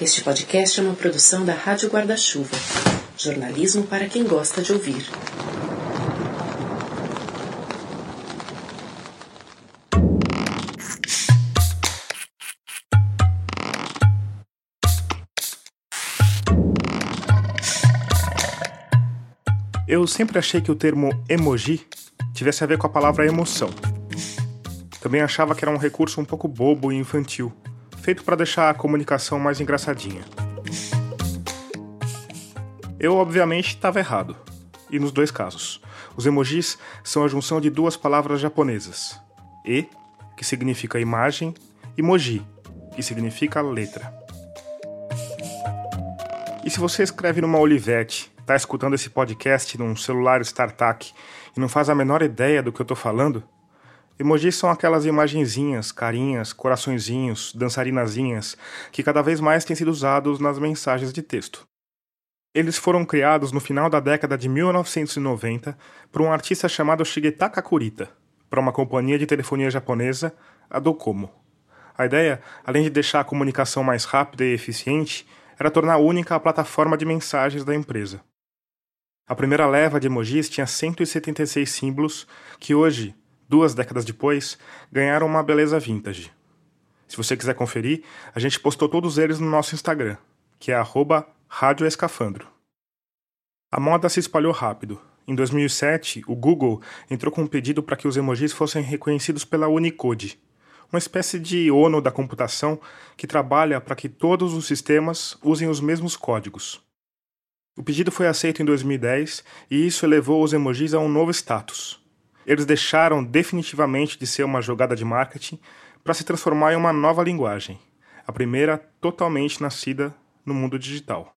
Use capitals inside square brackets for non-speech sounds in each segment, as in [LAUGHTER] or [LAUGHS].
Este podcast é uma produção da Rádio Guarda-Chuva. Jornalismo para quem gosta de ouvir. Eu sempre achei que o termo emoji tivesse a ver com a palavra emoção. Também achava que era um recurso um pouco bobo e infantil, feito para deixar a comunicação mais engraçadinha. Eu, obviamente, estava errado. E nos dois casos. Os emojis são a junção de duas palavras japonesas: e, que significa imagem, e moji, que significa letra. E se você escreve numa Olivetti, está escutando esse podcast num celular StarTAC e não faz a menor ideia do que eu estou falando, emojis são aquelas imagenzinhas, carinhas, coraçõezinhos, dançarinazinhas que cada vez mais têm sido usados nas mensagens de texto. Eles foram criados no final da década de 1990 por um artista chamado Shigetaka Kurita, para uma companhia de telefonia japonesa, a Docomo. A ideia, além de deixar a comunicação mais rápida e eficiente, era tornar única a plataforma de mensagens da empresa. A primeira leva de emojis tinha 176 símbolos que hoje, duas décadas depois, ganharam uma beleza vintage. Se você quiser conferir, a gente postou todos eles no nosso Instagram, que é @radioescafandro. A moda se espalhou rápido. Em 2007, o Google entrou com um pedido para que os emojis fossem reconhecidos pela Unicode, uma espécie de ONU da computação que trabalha para que todos os sistemas usem os mesmos códigos. O pedido foi aceito em 2010 e isso elevou os emojis a um novo status. Eles deixaram definitivamente de ser uma jogada de marketing para se transformar em uma nova linguagem, a primeira totalmente nascida no mundo digital.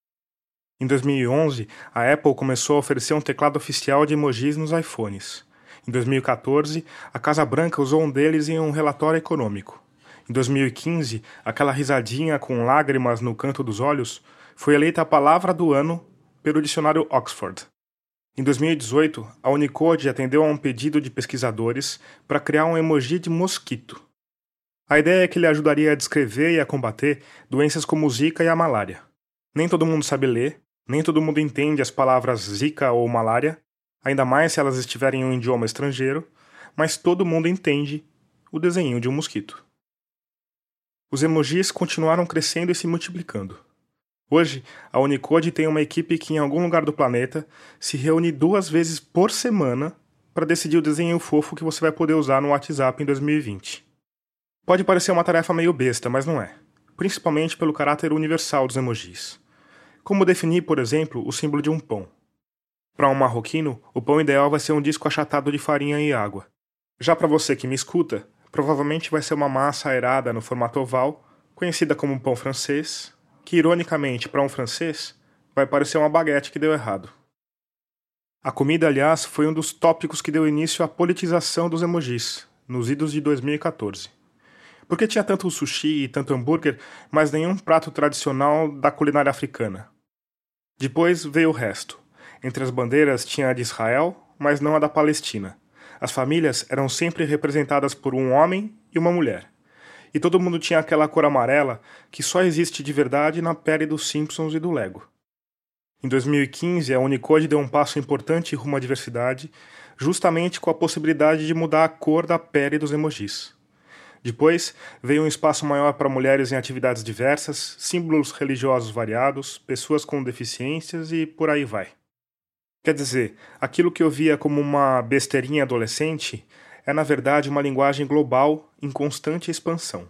Em 2011, a Apple começou a oferecer um teclado oficial de emojis nos iPhones. Em 2014, a Casa Branca usou um deles em um relatório econômico. Em 2015, aquela risadinha com lágrimas no canto dos olhos foi eleita a palavra do ano pelo dicionário Oxford. Em 2018, a Unicode atendeu a um pedido de pesquisadores para criar um emoji de mosquito. A ideia é que ele ajudaria a descrever e a combater doenças como Zika e a malária. Nem todo mundo sabe ler, nem todo mundo entende as palavras Zika ou malária, ainda mais se elas estiverem em um idioma estrangeiro, mas todo mundo entende o desenho de um mosquito. Os emojis continuaram crescendo e se multiplicando. Hoje, a Unicode tem uma equipe que, em algum lugar do planeta, se reúne duas vezes por semana para decidir o desenho fofo que você vai poder usar no WhatsApp em 2020. Pode parecer uma tarefa meio besta, mas não é, principalmente pelo caráter universal dos emojis. Como definir, por exemplo, o símbolo de um pão? Para um marroquino, o pão ideal vai ser um disco achatado de farinha e água. Já para você que me escuta, provavelmente vai ser uma massa aerada no formato oval, conhecida como pão francês, que ironicamente para um francês vai parecer uma baguete que deu errado. A comida, aliás, foi um dos tópicos que deu início à politização dos emojis, nos idos de 2014. Porque tinha tanto sushi e tanto hambúrguer, mas nenhum prato tradicional da culinária africana. Depois veio o resto. Entre as bandeiras tinha a de Israel, mas não a da Palestina. As famílias eram sempre representadas por um homem e uma mulher e todo mundo tinha aquela cor amarela que só existe de verdade na pele dos Simpsons e do Lego. Em 2015, a Unicode deu um passo importante rumo à diversidade, justamente com a possibilidade de mudar a cor da pele dos emojis. Depois, veio um espaço maior para mulheres em atividades diversas, símbolos religiosos variados, pessoas com deficiências e por aí vai. Quer dizer, aquilo que eu via como uma besteirinha adolescente é, na verdade, uma linguagem global em constante expansão.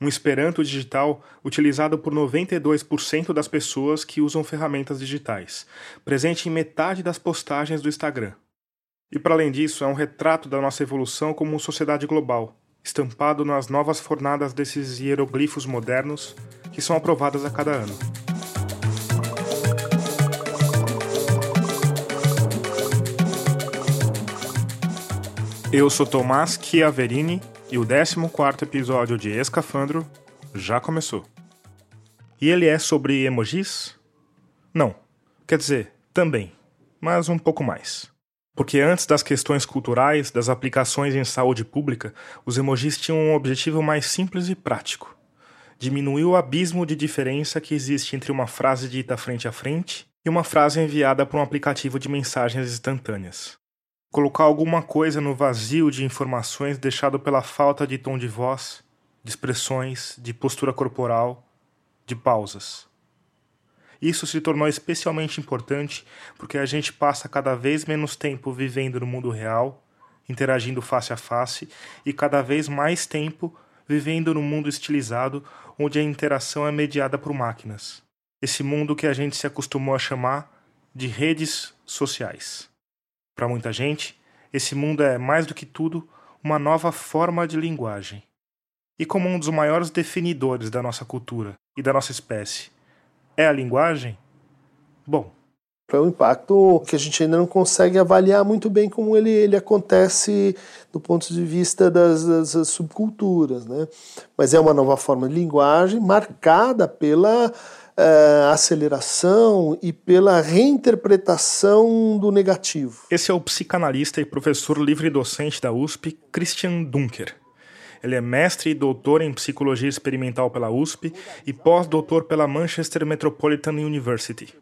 Um Esperanto digital utilizado por 92% das pessoas que usam ferramentas digitais, presente em metade das postagens do Instagram. E, para além disso, é um retrato da nossa evolução como sociedade global, estampado nas novas fornadas desses hieroglifos modernos que são aprovadas a cada ano. Eu sou Tomás Chiaverini e o 14 episódio de Escafandro já começou. E ele é sobre emojis? Não. Quer dizer, também, mas um pouco mais. Porque antes das questões culturais, das aplicações em saúde pública, os emojis tinham um objetivo mais simples e prático: diminuir o abismo de diferença que existe entre uma frase dita frente a frente e uma frase enviada por um aplicativo de mensagens instantâneas. Colocar alguma coisa no vazio de informações deixado pela falta de tom de voz, de expressões, de postura corporal, de pausas. Isso se tornou especialmente importante porque a gente passa cada vez menos tempo vivendo no mundo real, interagindo face a face, e cada vez mais tempo vivendo no mundo estilizado onde a interação é mediada por máquinas. Esse mundo que a gente se acostumou a chamar de redes sociais. Para muita gente, esse mundo é, mais do que tudo, uma nova forma de linguagem. E como um dos maiores definidores da nossa cultura e da nossa espécie é a linguagem, bom. É um impacto que a gente ainda não consegue avaliar muito bem como ele, ele acontece do ponto de vista das, das subculturas. Né? Mas é uma nova forma de linguagem marcada pela uh, aceleração e pela reinterpretação do negativo. Esse é o psicanalista e professor livre docente da USP, Christian Dunker. Ele é mestre e doutor em psicologia experimental pela USP e pós-doutor pela Manchester Metropolitan University.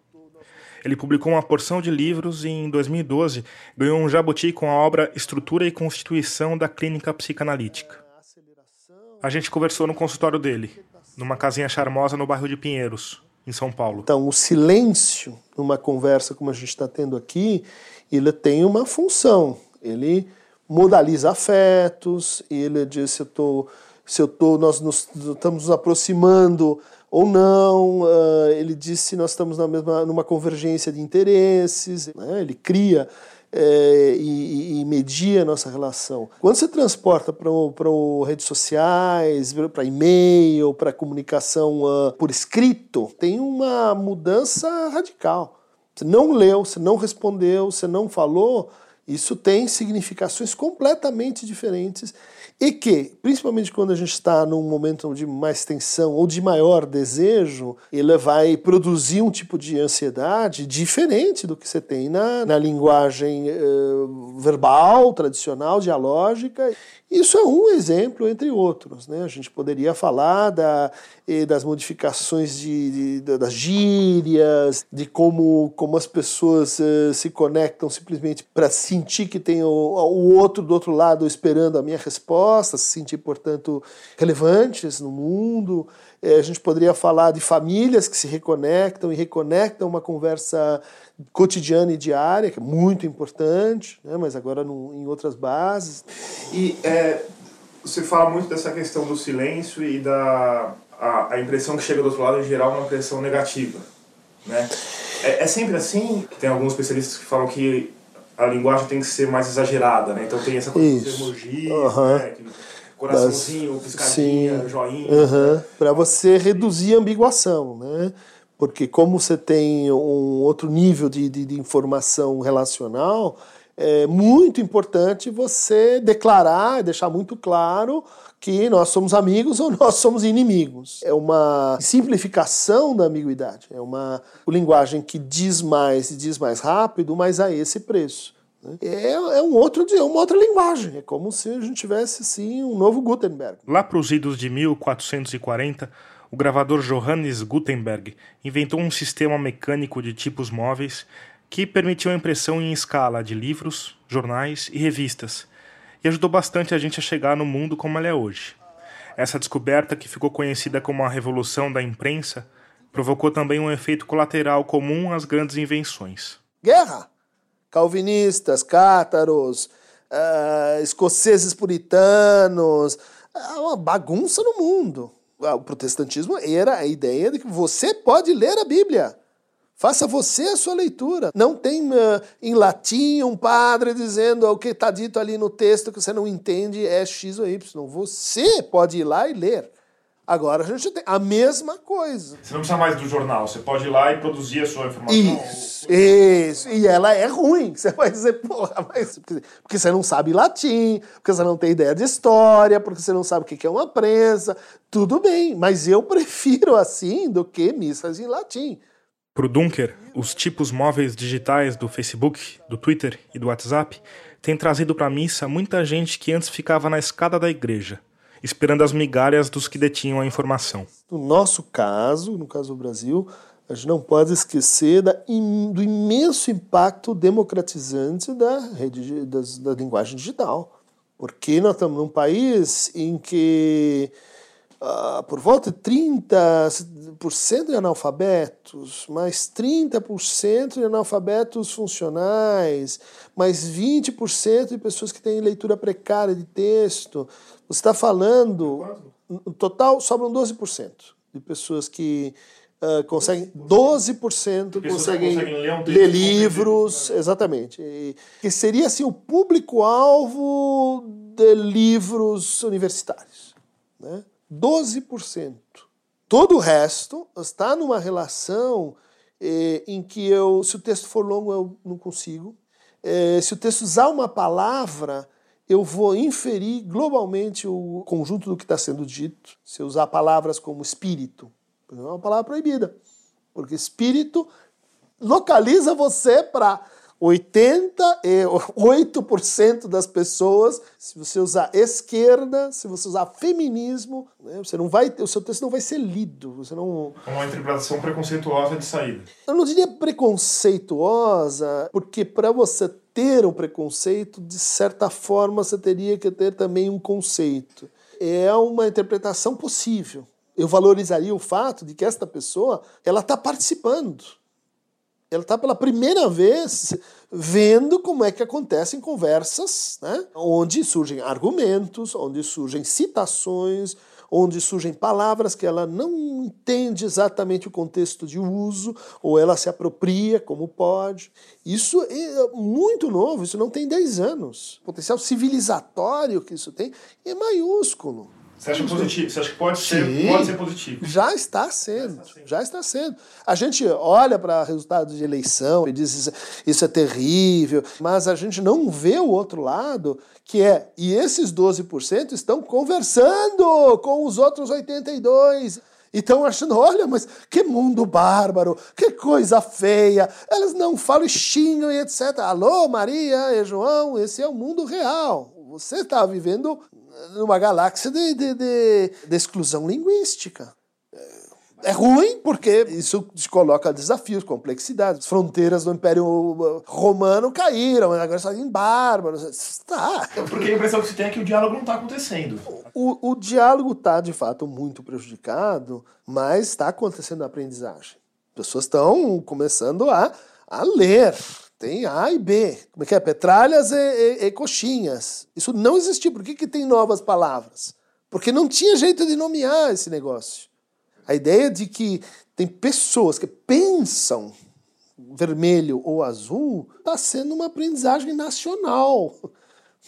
Ele publicou uma porção de livros e, em 2012, ganhou um jabuti com a obra Estrutura e Constituição da Clínica Psicanalítica. A gente conversou no consultório dele, numa casinha charmosa no bairro de Pinheiros, em São Paulo. Então, o silêncio numa conversa como a gente está tendo aqui, ele tem uma função. Ele modaliza afetos, ele diz se eu tô, se eu tô, nós nos, estamos nos aproximando ou não, uh, ele diz se nós estamos na mesma, numa convergência de interesses, né? ele cria é, e, e, media a nossa relação. Quando você transporta para redes sociais, para e-mail, para comunicação uh, por escrito, tem uma mudança radical. Você não leu, você não respondeu, você não falou, isso tem significações completamente diferentes e que, principalmente quando a gente está num momento de mais tensão ou de maior desejo, ele vai produzir um tipo de ansiedade diferente do que você tem na, na linguagem uh, verbal, tradicional, dialógica. Isso é um exemplo entre outros. Né? A gente poderia falar da, das modificações de, de, das gírias, de como, como as pessoas uh, se conectam simplesmente para sentir que tem o, o outro do outro lado esperando a minha resposta, se sentir, portanto, relevantes no mundo. É, a gente poderia falar de famílias que se reconectam e reconectam uma conversa cotidiana e diária, que é muito importante, né? mas agora no, em outras bases. E é, você fala muito dessa questão do silêncio e da a, a impressão que chega do outro lado, em geral, é uma impressão negativa. Né? É, é sempre assim? Tem alguns especialistas que falam que a linguagem tem que ser mais exagerada, né? Então tem essa coisa dos emojis, uhum. né? Coraçãozinho, das, piscadinha, sim. joinha. Uhum. Para você reduzir a ambiguação, né? Porque como você tem um outro nível de, de, de informação relacional, é muito importante você declarar, deixar muito claro que nós somos amigos ou [LAUGHS] nós somos inimigos. É uma simplificação da ambiguidade, é uma linguagem que diz mais e diz mais rápido, mas a esse preço. Né? É, é um outro, é uma outra linguagem, é como se a gente tivesse assim, um novo Gutenberg. Lá para os idos de 1440, o gravador Johannes Gutenberg inventou um sistema mecânico de tipos móveis que permitiu a impressão em escala de livros, jornais e revistas, e ajudou bastante a gente a chegar no mundo como ele é hoje. Essa descoberta, que ficou conhecida como a revolução da imprensa, provocou também um efeito colateral comum às grandes invenções. Guerra! Calvinistas, cátaros, uh, escoceses puritanos, é uma bagunça no mundo. O protestantismo era a ideia de que você pode ler a Bíblia. Faça você a sua leitura. Não tem uh, em latim um padre dizendo o que está dito ali no texto que você não entende é X ou Y. Você pode ir lá e ler. Agora a gente tem a mesma coisa. Você não precisa mais do jornal, você pode ir lá e produzir a sua informação. Isso, isso. E ela é ruim. Você vai dizer, porra, mas. Porque você não sabe latim, porque você não tem ideia de história, porque você não sabe o que é uma prensa. Tudo bem, mas eu [LAUGHS] prefiro assim do que missas em latim. Para o Dunker, os tipos móveis digitais do Facebook, do Twitter e do WhatsApp têm trazido para a missa muita gente que antes ficava na escada da igreja esperando as migalhas dos que detinham a informação. No nosso caso, no caso do Brasil, a gente não pode esquecer da, do imenso impacto democratizante da rede das, da linguagem digital. Porque nós estamos num país em que uh, por volta de 30% de analfabetos, mais 30% de analfabetos funcionais, mais 20% de pessoas que têm leitura precária de texto. Você está falando, no total sobram 12% de pessoas que uh, conseguem 12% conseguem, ler, um ler livros, exatamente. E, que seria assim o público-alvo de livros universitários. Né? 12%. Todo o resto está numa relação eh, em que eu, se o texto for longo, eu não consigo. Eh, se o texto usar uma palavra, eu vou inferir globalmente o conjunto do que está sendo dito. Se eu usar palavras como espírito, é uma palavra proibida, porque espírito localiza você para 88% das pessoas, se você usar esquerda, se você usar feminismo, né, você não vai, o seu texto não vai ser lido. Você não. É uma interpretação preconceituosa de saída. Eu não diria preconceituosa, porque para você ter um preconceito, de certa forma você teria que ter também um conceito. É uma interpretação possível. Eu valorizaria o fato de que esta pessoa ela está participando ela está pela primeira vez vendo como é que acontecem conversas, né? onde surgem argumentos, onde surgem citações, onde surgem palavras que ela não entende exatamente o contexto de uso, ou ela se apropria como pode. Isso é muito novo, isso não tem 10 anos. O potencial civilizatório que isso tem é maiúsculo. Você acha positivo? Você acha que pode ser, pode ser positivo? Já está sendo, já está sendo. A gente olha para resultados de eleição e diz isso, isso é terrível, mas a gente não vê o outro lado, que é, e esses 12% estão conversando com os outros 82%. E estão achando, olha, mas que mundo bárbaro, que coisa feia. Elas não falam xingam e etc. Alô, Maria e João, esse é o mundo real. Você está vivendo numa galáxia de, de, de, de exclusão linguística. É ruim porque isso coloca desafios, complexidades. As fronteiras do Império Romano caíram, agora só em bárbaros. Tá. Porque a impressão que se tem é que o diálogo não está acontecendo. O, o diálogo está, de fato, muito prejudicado, mas está acontecendo a aprendizagem. Pessoas estão começando a, a ler tem A e B. Como é que é? Petralhas e, e, e coxinhas. Isso não existia. Por que, que tem novas palavras? Porque não tinha jeito de nomear esse negócio. A ideia de que tem pessoas que pensam vermelho ou azul está sendo uma aprendizagem nacional.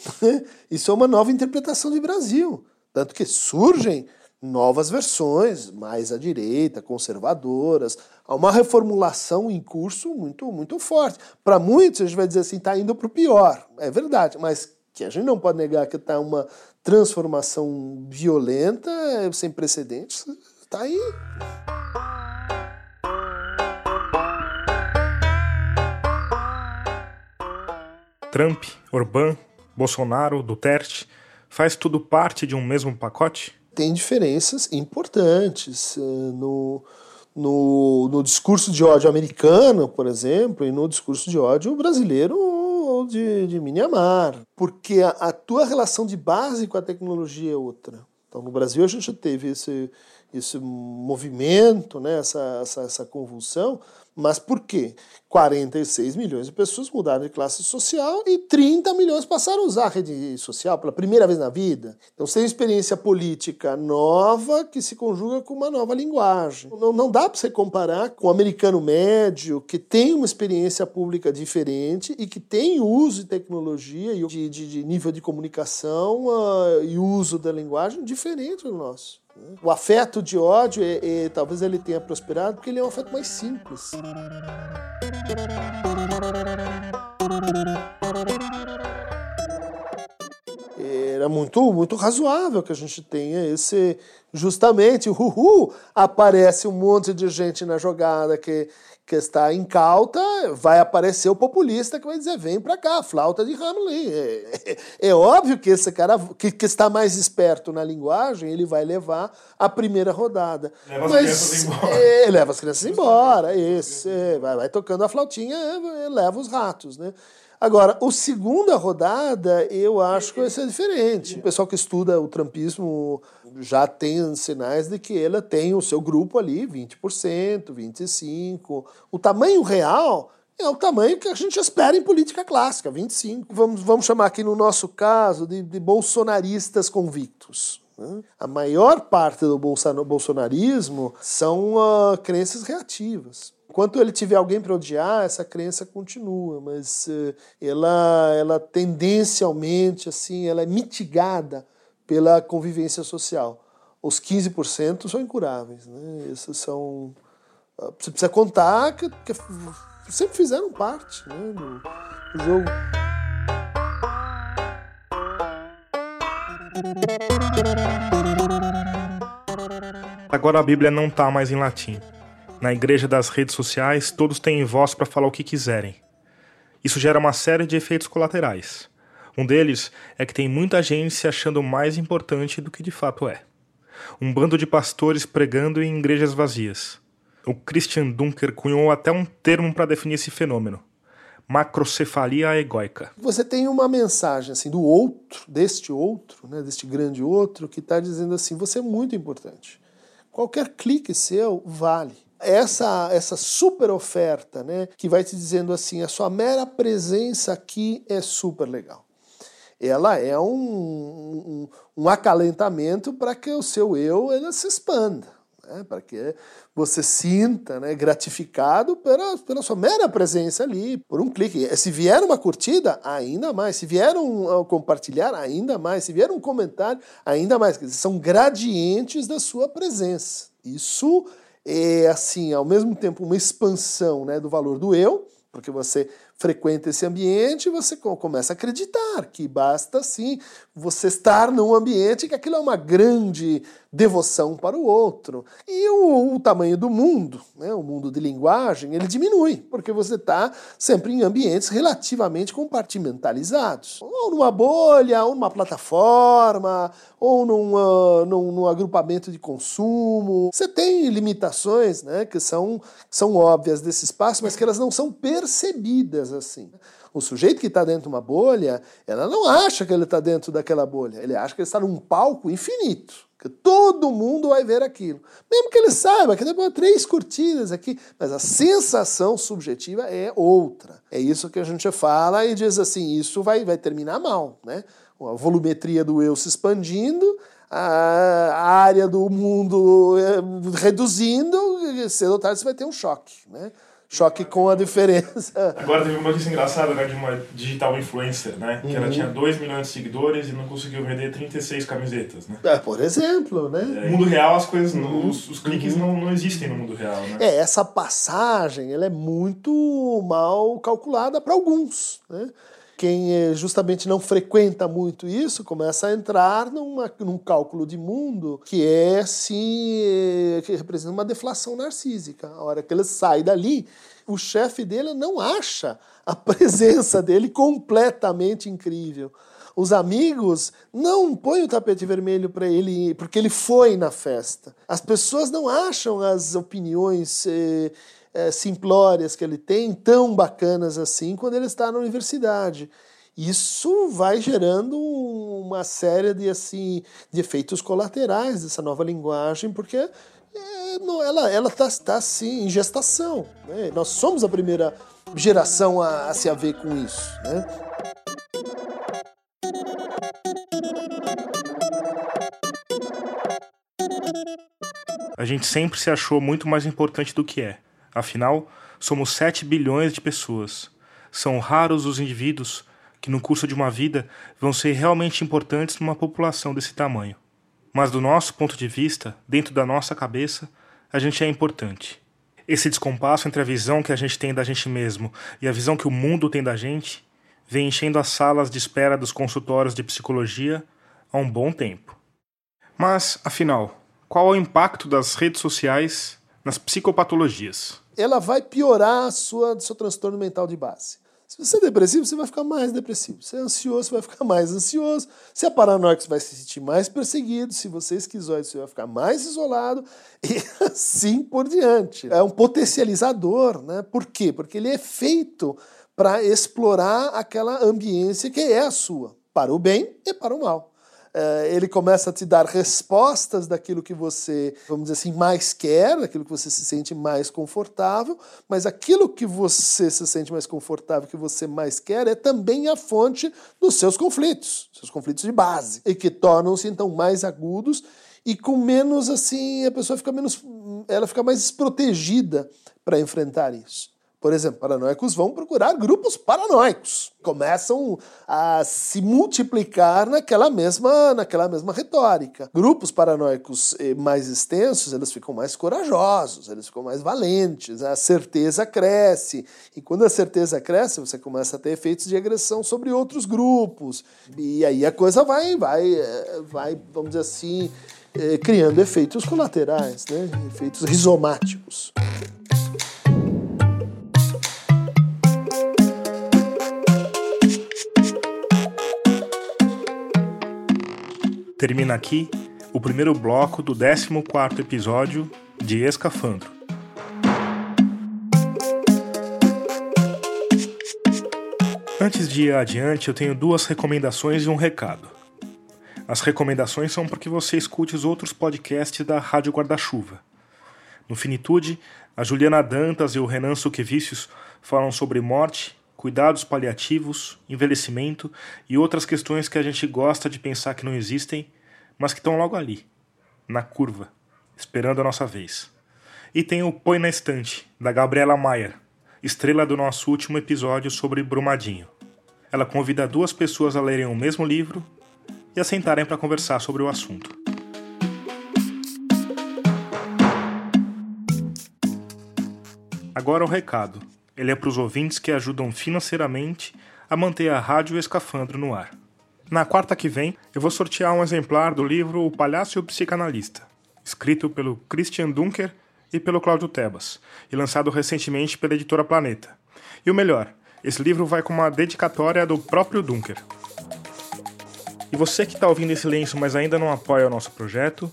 [LAUGHS] Isso é uma nova interpretação de Brasil. Tanto que surgem novas versões, mais à direita, conservadoras. Há uma reformulação em curso muito, muito forte. Para muitos, a gente vai dizer assim, está indo para o pior. É verdade, mas que a gente não pode negar que está uma transformação violenta, sem precedentes, está aí. Trump, Orbán, Bolsonaro, Duterte, faz tudo parte de um mesmo pacote? tem diferenças importantes eh, no, no, no discurso de ódio americano, por exemplo, e no discurso de ódio brasileiro ou de, de Myanmar. Porque a, a tua relação de base com a tecnologia é outra. Então, no Brasil, a gente teve esse, esse movimento, né, essa, essa, essa convulsão, mas por quê? 46 milhões de pessoas mudaram de classe social e 30 milhões passaram a usar a rede social pela primeira vez na vida. Então você tem uma experiência política nova que se conjuga com uma nova linguagem. Não, não dá para você comparar com o americano médio, que tem uma experiência pública diferente e que tem uso de tecnologia e de, de, de nível de comunicação uh, e uso da linguagem diferente do nosso. O afeto de ódio, é, é, talvez ele tenha prosperado porque ele é um afeto mais simples. Era muito, muito razoável que a gente tenha esse. Justamente, uhul, aparece um monte de gente na jogada que, que está incauta, vai aparecer o populista que vai dizer: vem para cá, flauta de Hamlin. É, é, é, óbvio que esse cara que, que, está mais esperto na linguagem, ele vai levar a primeira rodada. Leva Mas, as crianças embora. É, leva as crianças embora, isso. É, vai, vai tocando a flautinha, é, leva os ratos, né? Agora, o segunda rodada, eu acho que vai ser diferente. O pessoal que estuda o trampismo já tem sinais de que ela tem o seu grupo ali, 20%, 25%. O tamanho real é o tamanho que a gente espera em política clássica, 25%. Vamos, vamos chamar aqui no nosso caso de, de bolsonaristas convictos. Né? A maior parte do bolsonarismo são uh, crenças reativas. Enquanto ele tiver alguém para odiar, essa crença continua, mas uh, ela, ela tendencialmente assim, ela é mitigada pela convivência social. Os 15% são incuráveis. Né? Esses são. Uh, você precisa contar que, que sempre fizeram parte né, do, do jogo. Agora a Bíblia não está mais em latim. Na igreja das redes sociais, todos têm voz para falar o que quiserem. Isso gera uma série de efeitos colaterais. Um deles é que tem muita gente se achando mais importante do que de fato é. Um bando de pastores pregando em igrejas vazias. O Christian Dunker cunhou até um termo para definir esse fenômeno: macrocefalia egóica. Você tem uma mensagem assim do outro, deste outro, né, deste grande outro, que está dizendo assim: você é muito importante. Qualquer clique seu vale essa essa super oferta, né, que vai te dizendo assim, a sua mera presença aqui é super legal. Ela é um, um, um acalentamento para que o seu eu ele se expanda né, para que você sinta né, gratificado pela, pela sua mera presença ali, por um clique. Se vier uma curtida, ainda mais. Se vier um, compartilhar, ainda mais. Se vier um comentário, ainda mais. Dizer, são gradientes da sua presença. Isso é, assim, ao mesmo tempo, uma expansão né, do valor do eu, porque você frequenta esse ambiente, você começa a acreditar que basta sim você estar num ambiente que aquilo é uma grande devoção para o outro. E o, o tamanho do mundo, né, o mundo de linguagem, ele diminui, porque você está sempre em ambientes relativamente compartimentalizados. Ou numa bolha, ou numa plataforma, ou num, uh, num, num agrupamento de consumo. Você tem limitações né, que são, são óbvias desse espaço, mas que elas não são percebidas assim. O sujeito que está dentro de uma bolha, ela não acha que ele está dentro daquela bolha, ele acha que ele está num palco infinito que todo mundo vai ver aquilo. Mesmo que ele saiba que depois três curtidas aqui, mas a sensação subjetiva é outra. É isso que a gente fala e diz assim, isso vai, vai terminar mal, né? A volumetria do eu se expandindo, a área do mundo eh, reduzindo, cedo ou tarde você vai ter um choque, né? choque com a diferença. [LAUGHS] Agora teve uma notícia engraçada né, de uma digital influencer, né? Que ela uhum. tinha 2 milhões de seguidores e não conseguiu vender 36 camisetas, né? É, por exemplo, né? No mundo real as coisas, uhum. os, os, cliques uhum. não, não existem no mundo real, né? É, essa passagem, ela é muito mal calculada para alguns, né? Quem eh, justamente não frequenta muito isso começa a entrar numa, num cálculo de mundo que é assim, eh, que representa uma deflação narcísica. A hora que ele sai dali, o chefe dele não acha a presença dele completamente incrível. Os amigos não põem o tapete vermelho para ele porque ele foi na festa. As pessoas não acham as opiniões eh, é, simplórias que ele tem, tão bacanas assim, quando ele está na universidade. Isso vai gerando uma série de, assim, de efeitos colaterais dessa nova linguagem, porque é, não, ela está tá, assim, em gestação. Né? Nós somos a primeira geração a, a se haver com isso. Né? A gente sempre se achou muito mais importante do que é. Afinal, somos 7 bilhões de pessoas. São raros os indivíduos que, no curso de uma vida, vão ser realmente importantes numa população desse tamanho. Mas, do nosso ponto de vista, dentro da nossa cabeça, a gente é importante. Esse descompasso entre a visão que a gente tem da gente mesmo e a visão que o mundo tem da gente vem enchendo as salas de espera dos consultórios de psicologia, há um bom tempo. Mas, afinal, qual é o impacto das redes sociais nas psicopatologias? Ela vai piorar a sua seu transtorno mental de base. Se você é depressivo, você vai ficar mais depressivo. Se é ansioso, você vai ficar mais ansioso. Se é paranoico, você vai se sentir mais perseguido. Se você é esquizoide, você vai ficar mais isolado. [LAUGHS] E assim por diante. É um potencializador, né? Por quê? Porque ele é feito para explorar aquela ambiência que é a sua, para o bem e para o mal. É, ele começa a te dar respostas daquilo que você, vamos dizer assim, mais quer, daquilo que você se sente mais confortável, mas aquilo que você se sente mais confortável, que você mais quer, é também a fonte dos seus conflitos, seus conflitos de base, e que tornam-se então mais agudos e com menos assim, a pessoa fica menos, ela fica mais desprotegida para enfrentar isso. Por exemplo, paranoicos vão procurar grupos paranoicos. Começam a se multiplicar naquela mesma, naquela mesma retórica. Grupos paranoicos eh, mais extensos, eles ficam mais corajosos, eles ficam mais valentes, a certeza cresce. E quando a certeza cresce, você começa a ter efeitos de agressão sobre outros grupos. E aí a coisa vai, vai, eh, vai vamos dizer assim, eh, criando efeitos colaterais, né? efeitos rizomáticos. Termina aqui o primeiro bloco do 14 episódio de Escafandro. Antes de ir adiante, eu tenho duas recomendações e um recado. As recomendações são para que você escute os outros podcasts da Rádio Guarda-Chuva. No Finitude, a Juliana Dantas e o Renan Suquevicius falam sobre morte, cuidados paliativos, envelhecimento e outras questões que a gente gosta de pensar que não existem, mas que estão logo ali, na curva, esperando a nossa vez. E tem o Põe na Estante, da Gabriela Maier, estrela do nosso último episódio sobre Brumadinho. Ela convida duas pessoas a lerem o mesmo livro e a sentarem para conversar sobre o assunto. Agora o recado ele é para os ouvintes que ajudam financeiramente a manter a Rádio Escafandro no ar. Na quarta que vem, eu vou sortear um exemplar do livro O Palhaço e o Psicanalista, escrito pelo Christian Dunker e pelo Cláudio Tebas, e lançado recentemente pela editora Planeta. E o melhor, esse livro vai com uma dedicatória do próprio Dunker. E você que está ouvindo esse silêncio, mas ainda não apoia o nosso projeto,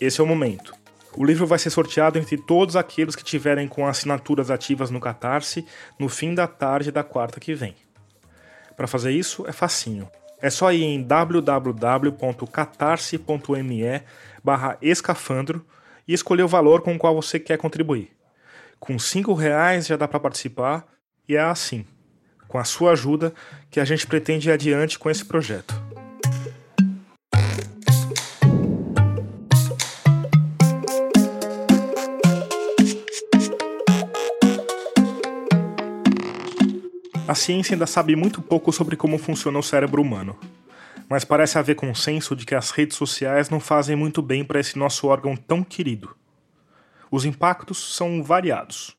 esse é o momento. O livro vai ser sorteado entre todos aqueles que tiverem com assinaturas ativas no Catarse no fim da tarde da quarta que vem. Para fazer isso é facinho. É só ir em www.catarse.me barra escafandro e escolher o valor com o qual você quer contribuir. Com cinco reais já dá para participar e é assim, com a sua ajuda, que a gente pretende ir adiante com esse projeto. A ciência ainda sabe muito pouco sobre como funciona o cérebro humano, mas parece haver consenso de que as redes sociais não fazem muito bem para esse nosso órgão tão querido. Os impactos são variados.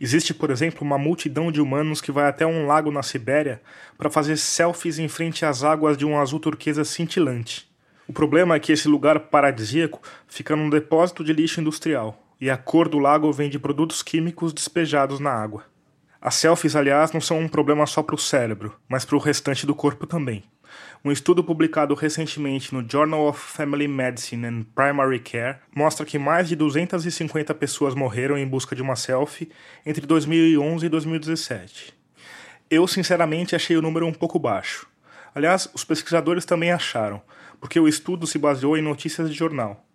Existe, por exemplo, uma multidão de humanos que vai até um lago na Sibéria para fazer selfies em frente às águas de um azul turquesa cintilante. O problema é que esse lugar paradisíaco fica num depósito de lixo industrial, e a cor do lago vem de produtos químicos despejados na água. As selfies, aliás, não são um problema só para o cérebro, mas para o restante do corpo também. Um estudo publicado recentemente no Journal of Family Medicine and Primary Care mostra que mais de 250 pessoas morreram em busca de uma selfie entre 2011 e 2017. Eu, sinceramente, achei o número um pouco baixo. Aliás, os pesquisadores também acharam, porque o estudo se baseou em notícias de jornal.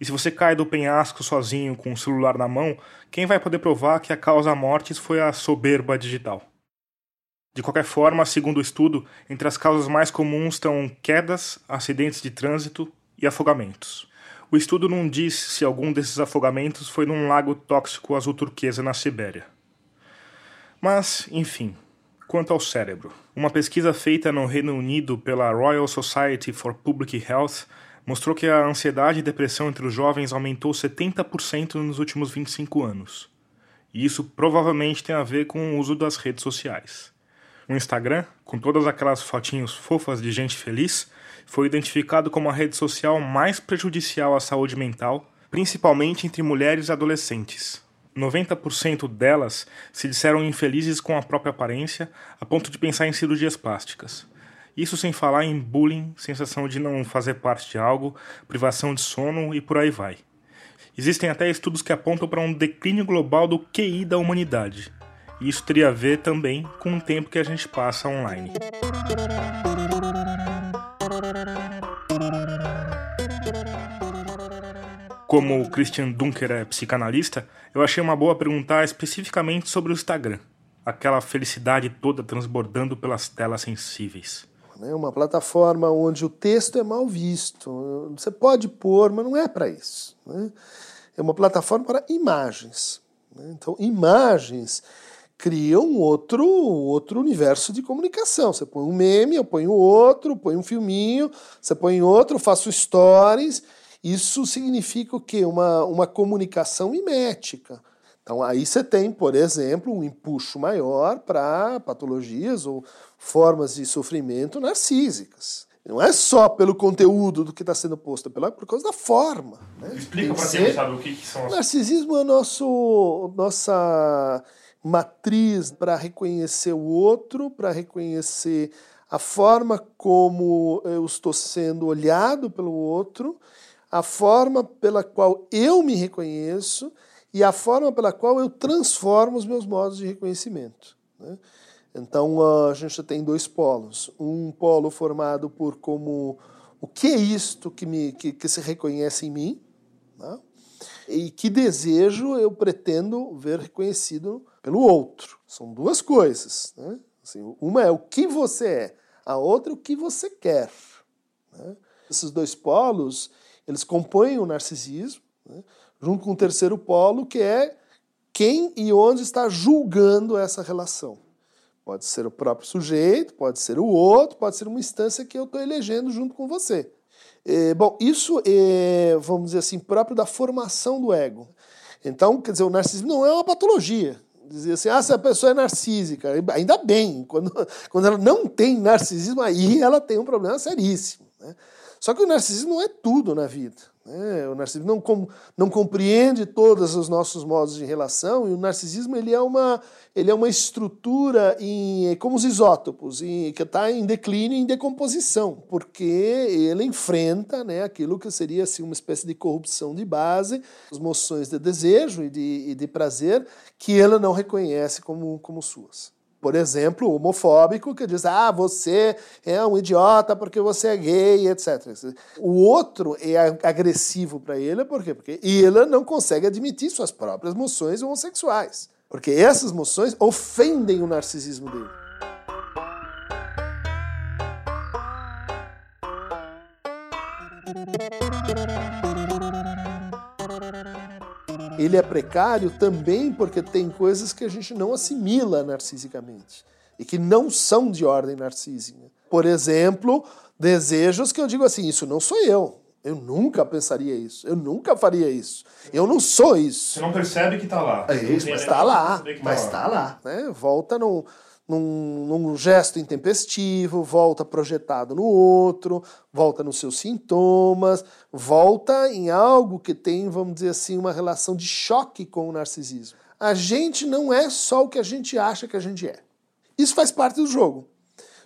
E se você cai do penhasco sozinho com o celular na mão, quem vai poder provar que a causa mortes foi a soberba digital? De qualquer forma, segundo o estudo, entre as causas mais comuns estão quedas, acidentes de trânsito e afogamentos. O estudo não diz se algum desses afogamentos foi num lago tóxico azul turquesa na Sibéria. Mas, enfim, quanto ao cérebro. Uma pesquisa feita no Reino Unido pela Royal Society for Public Health mostrou que a ansiedade e depressão entre os jovens aumentou 70% nos últimos 25 anos. E isso provavelmente tem a ver com o uso das redes sociais. O Instagram, com todas aquelas fotinhos fofas de gente feliz, foi identificado como a rede social mais prejudicial à saúde mental, principalmente entre mulheres e adolescentes. 90% delas se disseram infelizes com a própria aparência, a ponto de pensar em cirurgias plásticas. Isso sem falar em bullying, sensação de não fazer parte de algo, privação de sono e por aí vai. Existem até estudos que apontam para um declínio global do QI da humanidade. E isso teria a ver também com o tempo que a gente passa online. Como o Christian Dunker é psicanalista, eu achei uma boa perguntar especificamente sobre o Instagram. Aquela felicidade toda transbordando pelas telas sensíveis. É uma plataforma onde o texto é mal visto. Você pode pôr, mas não é para isso. Né? É uma plataforma para imagens. Né? Então, imagens criam outro, outro universo de comunicação. Você põe um meme, eu ponho outro, põe um filminho, você põe outro, faço stories isso significa o quê? Uma, uma comunicação mimética. Então, aí você tem, por exemplo, um empuxo maior para patologias ou formas de sofrimento narcísicas. Não é só pelo conteúdo do que está sendo posto, é pela, por causa da forma. Né? Explica para quem não sabe o que, que são as... Narcisismo é nosso, nossa matriz para reconhecer o outro, para reconhecer a forma como eu estou sendo olhado pelo outro a forma pela qual eu me reconheço e a forma pela qual eu transformo os meus modos de reconhecimento. Né? Então a gente tem dois polos. Um polo formado por como o que é isto que, me, que, que se reconhece em mim, né? e que desejo eu pretendo ver reconhecido pelo outro. São duas coisas. Né? Assim, uma é o que você é, a outra é o que você quer. Né? Esses dois polos eles compõem o narcisismo, né, junto com o terceiro polo, que é quem e onde está julgando essa relação. Pode ser o próprio sujeito, pode ser o outro, pode ser uma instância que eu estou elegendo junto com você. É, bom, isso é, vamos dizer assim, próprio da formação do ego. Então, quer dizer, o narcisismo não é uma patologia. Dizer assim, ah, se a pessoa é narcísica, ainda bem, quando, [LAUGHS] quando ela não tem narcisismo, aí ela tem um problema seríssimo. Né? Só que o narcisismo não é tudo na vida. Né? O narcisismo não, com, não compreende todos os nossos modos de relação e o narcisismo ele é uma, ele é uma estrutura em, como os isótopos, em, que está em declínio em decomposição, porque ele enfrenta né, aquilo que seria assim, uma espécie de corrupção de base, as moções de desejo e de, e de prazer que ele não reconhece como, como suas por exemplo, homofóbico, que diz, ah, você é um idiota porque você é gay, etc. O outro é agressivo para ele, por quê? Porque ele não consegue admitir suas próprias emoções homossexuais. Porque essas emoções ofendem o narcisismo dele. Ele é precário também porque tem coisas que a gente não assimila narcisicamente e que não são de ordem narcísica. Por exemplo, desejos que eu digo assim: isso não sou eu. Eu nunca pensaria isso. Eu nunca faria isso. Eu não sou isso. Você não percebe que está lá. É isso, mas está lá. Mas está lá. Né? Volta no, num, num, gesto intempestivo, volta projetado no outro, volta nos seus sintomas, volta em algo que tem, vamos dizer assim, uma relação de choque com o narcisismo. A gente não é só o que a gente acha que a gente é. Isso faz parte do jogo.